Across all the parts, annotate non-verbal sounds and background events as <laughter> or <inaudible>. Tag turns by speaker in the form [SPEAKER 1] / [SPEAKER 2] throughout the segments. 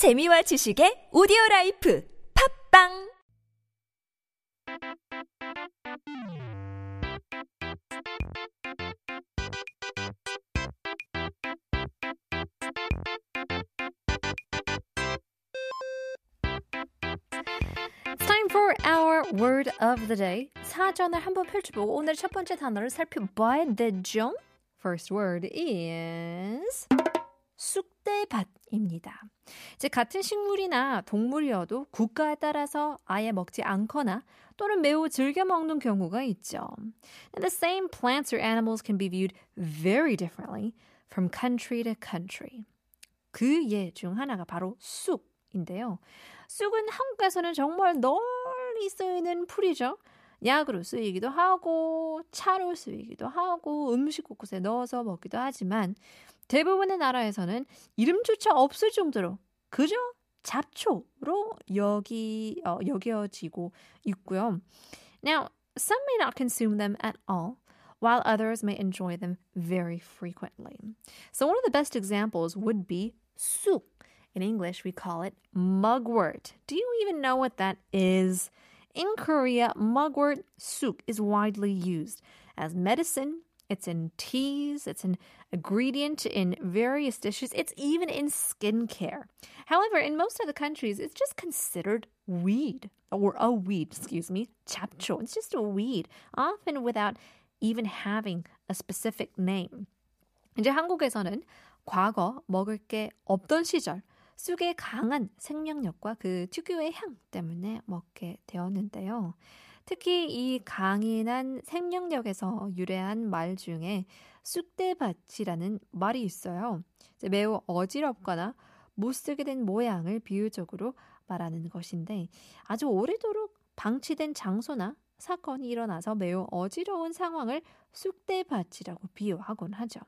[SPEAKER 1] 재미와 지식의 오디오 라이프 팝빵
[SPEAKER 2] time for our word of the day. 사전을 한번 펼쳐보고 오늘 첫 번째 단어를 살펴봐야 되죠. First word is 쑥대밭입니다. 이제 같은 식물이나 동물이어도 국가에 따라서 아예 먹지 않거나 또는 매우 즐겨 먹는 경우가 있죠. And the same plants or animals can be viewed very differently from country to country. 그 예 중 하나가 바로 쑥인데요. 쑥은 한국에서는 정말 널리 쓰이는 풀이죠. 약으로 쓰이기도 하고 차로 쓰이기도 하고 음식 곳곳에 넣어서 먹기도 하지만 대부분의 나라에서는 이름조차 없을 정도로 그저 잡초로 여기 어, 여겨지고 있고요. Now, some may not consume them at all, while others may enjoy them very frequently. So one of the best examples would be 쑥. In English, we call it mugwort. Do you even know what that is? In Korea, mugwort 쑥 is widely used as medicine. It's in teas. It's an ingredient in various dishes. It's even in skincare. However, in most other countries, it's just considered weed or a weed, excuse me, 잡초. It's just a weed, often without even having a specific name. 이제 한국에서는 과거 먹을 게 없던 시절 쑥의 강한 생명력과 그 특유의 향 때문에 먹게 되었는데요. 특히 이 강인한 생명력에서 유래한 말 중에 쑥대밭이라는 말이 있어요. 매우 어지럽거나 못 쓰게 된 모양을 비유적으로 말하는 것인데 아주 오래도록 방치된 장소나 사건이 일어나서 매우 어지러운 상황을 쑥대밭이라고 비유하곤 하죠.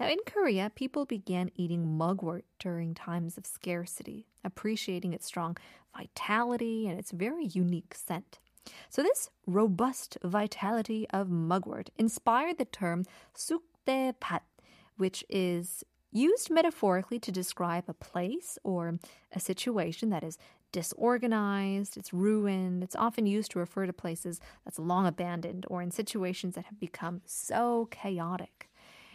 [SPEAKER 2] Now, in Korea, people began eating mugwort during times of scarcity, appreciating its strong vitality and its very unique scent. So, this robust vitality of mugwort inspired the term sukdaebat, which is used metaphorically to describe a place or a situation that is disorganized, it's ruined. It's often used to refer to places that's long abandoned or in situations that have become so chaotic.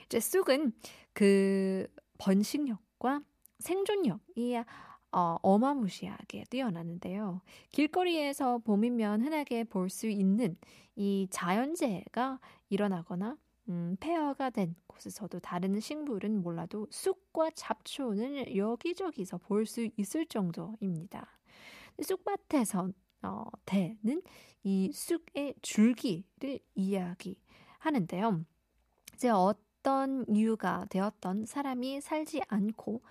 [SPEAKER 2] 이제 쑥은 그 번식력과 생존력이 어, 어마무시하게 뛰어나는데요. 길거리에서 봄이면 흔하게 볼 수 있는 이 자연재해가 일어나거나 음, 폐허가 된 곳에서도 다른 식물은 몰라도 쑥과 잡초는 여기저기서 볼 수 있을 정도입니다. 쑥밭에서 어, 대는 이 쑥의 줄기를 이야기하는데요. 이제 어떤 이유가 되었던 사람이 살지 않고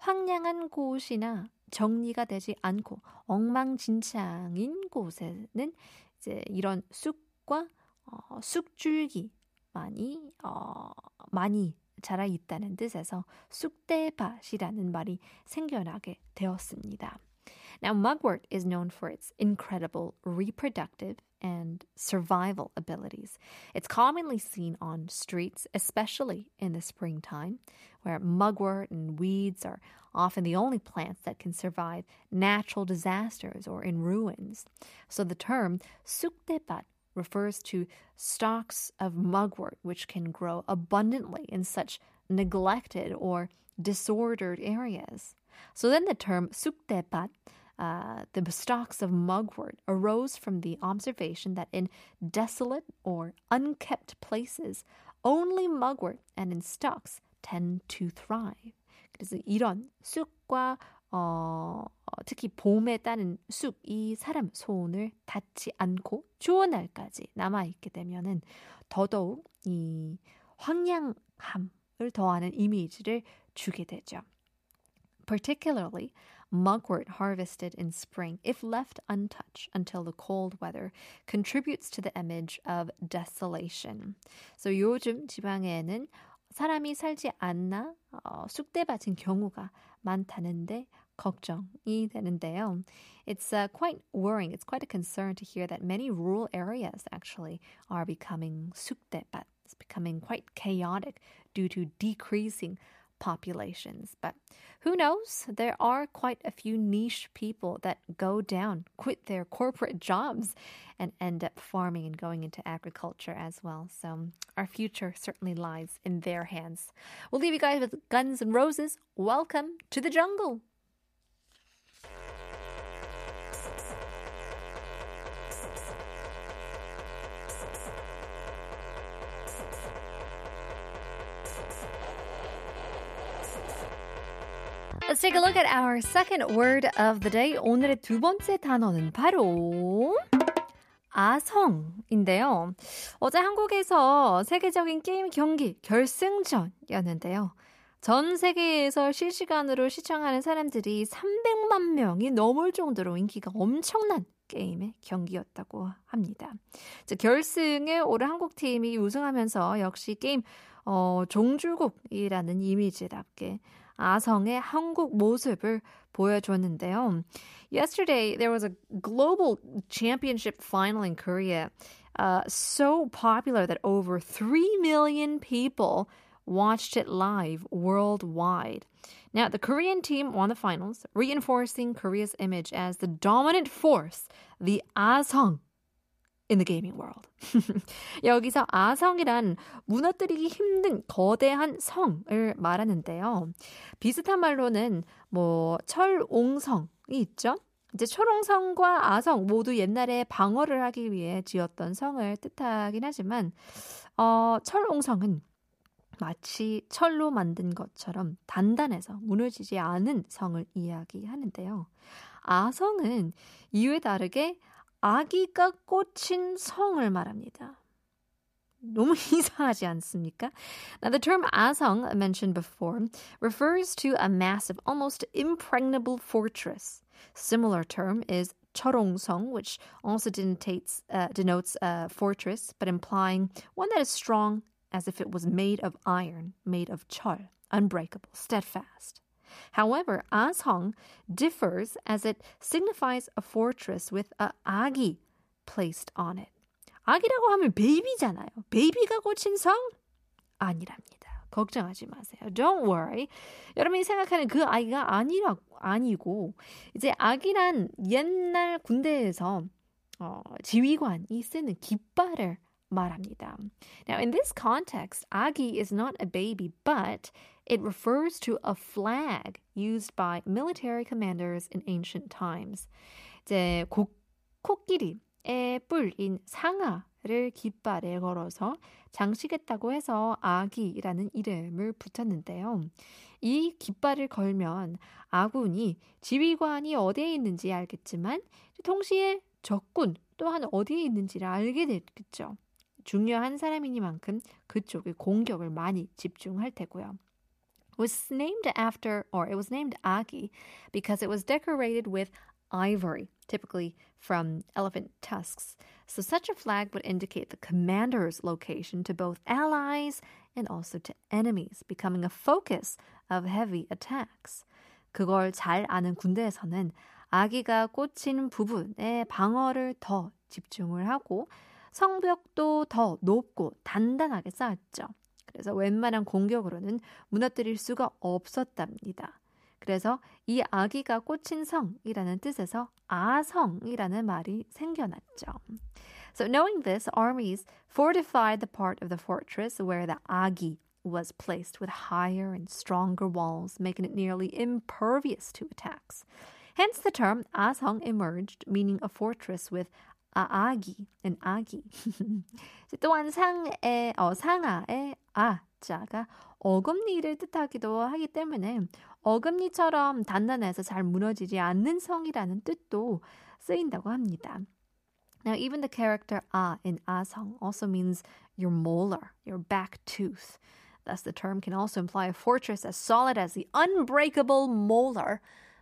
[SPEAKER 2] 황량한 곳이나 정리가 되지 않고 엉망진창인 곳에는 이제 이런 쑥과 어, 쑥줄기 많이 어, 많이 자라 있다는 뜻에서 쑥대밭이라는 말이 생겨나게 되었습니다. Now, mugwort is known for its incredible reproductive and survival abilities. It's commonly seen on streets, especially in the springtime, where mugwort and weeds are often the only plants that can survive natural disasters or in ruins. So the term sukdebat refers to stalks of mugwort which can grow abundantly in such neglected or disordered areas. So then the term sukdebat uh, the stalks of mugwort arose from the observation that in desolate or unkept places, only mugwort and in stalks tend to thrive. 그래서 이런 쑥과 어, 특히 봄에 따는 쑥이 사람 손을 닿지 않고 좋은 날까지 남아 있게 되면은 더더욱 이 황량함을 더하는 이미지를 주게 되죠. Particularly, mugwort harvested in spring, if left untouched until the cold weather, contributes to the image of desolation. So 요즘 지방에는 사람이 살지 않나 어, 쑥대밭인 경우가 많다는데 걱정이 되는데요. It's uh, quite worrying. It's quite a concern to hear that many rural areas actually are becoming 쑥대밭. It's becoming quite chaotic due to decreasing populations. But who knows? There are quite a few niche people that go down, quit their corporate <laughs> jobs, and end up farming and going into agriculture as well. So our future certainly lies in their hands. We'll leave you guys with Guns and Roses. Welcome to the jungle. Let's take a look at our second word of the day. 오늘의 두 번째 단어는 바로 아성인데요. 어제 한국에서 세계적인 게임 경기 결승전이었는데요. 전 세계에서 실시간으로 시청하는 사람들이 300만 명이 넘을 정도로 인기가 엄청난 게임의 경기였다고 합니다. 결승에 올해 한국 팀이 우승하면서 역시 게임 어, 종주국이라는 이미지답게 아성의 한국 모습을 보여줬는데요. Yesterday, there was a global championship final in Korea, uh, so popular that over 3 million people watched it live worldwide. Now, the Korean team won the finals, reinforcing Korea's image as the dominant force, the Asong in the gaming world. <laughs> 여기서 아성이란 무너뜨리기 힘든 거대한 성을 말하는데요. 비슷한 말로는 뭐 철옹성이 있죠. 이제 철옹성과 아성 모두 옛날에 방어를 하기 위해 지었던 성을 뜻하긴 하지만 어, 철옹성은 마치 철로 만든 것처럼 단단해서 무너지지 않은 성을 이야기하는데요. 아성은 이유에 다르게 아기가 꽂힌 성을 말합니다. 너무 <laughs> 이상하지 않습니까? Now, the term asong mentioned before refers to a massive, almost impregnable fortress. Similar term is 철옹성, which also denotes, uh, denotes a fortress, but implying one that is strong as if it was made of iron, made of 철, unbreakable, steadfast. However, Ashong differs as it signifies a fortress with a 아기 placed on it. 아기라고 하면 베이비잖아요. 베이비가 꽂힌 성? 아니랍니다. 걱정하지 마세요. Don't worry. 여러분이 생각하는 그 아이가 아니라 아니고 이제 아기란 옛날 군대에서 어, 지휘관이 쓰는 깃발을 말합니다. Now, in this context, 아기 is not a baby, but it refers to a flag used by military commanders in ancient times. 이제 고, 코끼리의 뿔인 상아를 깃발에 걸어서 장식했다고 해서 아기라는 이름을 붙였는데요. 이 깃발을 걸면 아군이 지휘관이 어디에 있는지 알겠지만 동시에 적군 또한 어디에 있는지를 알게 되겠죠. 중요한 사람이니만큼 그쪽에 공격을 많이 집중할 테고요. was named after, or it was named Agi because it was decorated with ivory, typically from elephant tusks. So such a flag would indicate the commander's location to both allies and also to enemies, becoming a focus of heavy attacks. 그걸 잘 아는 군대에서는 아기가 꽂힌 부분에 방어를 더 집중을 하고 성벽도 더 높고 단단하게 쌓았죠. 그래서 웬만한 공격으로는 무너뜨릴 수가 없었답니다. 그래서 이 아기가 꽂힌 성이라는 뜻에서 아성이라는 말이 생겨났죠. So knowing this, armies fortified the part of the fortress where the agi was placed with higher and stronger walls, making it nearly impervious to attacks. Hence the term Asong emerged, meaning a fortress with 아, 아기, 은 아기. <laughs> 또한 상의, 어, 상하의 아자가 어금니를 뜻하기도 하기 때문에 어금니처럼 단단해서 잘 무너지지 않는 성이라는 뜻도 쓰인다고 합니다. Now, even the character a in 아성 also means your molar, your back tooth. Thus, the term can also imply a fortress as solid as the unbreakable molar,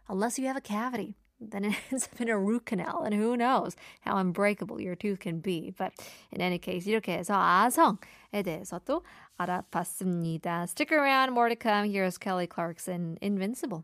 [SPEAKER 2] unless you have a cavity. then it <laughs> ends up in a root canal. And who knows how unbreakable your tooth can be. But in any case, 이렇게 해서 아성에 대해서 또 알아봤습니다. Stick around, more to come. Here's Kelly Clarkson, Invincible.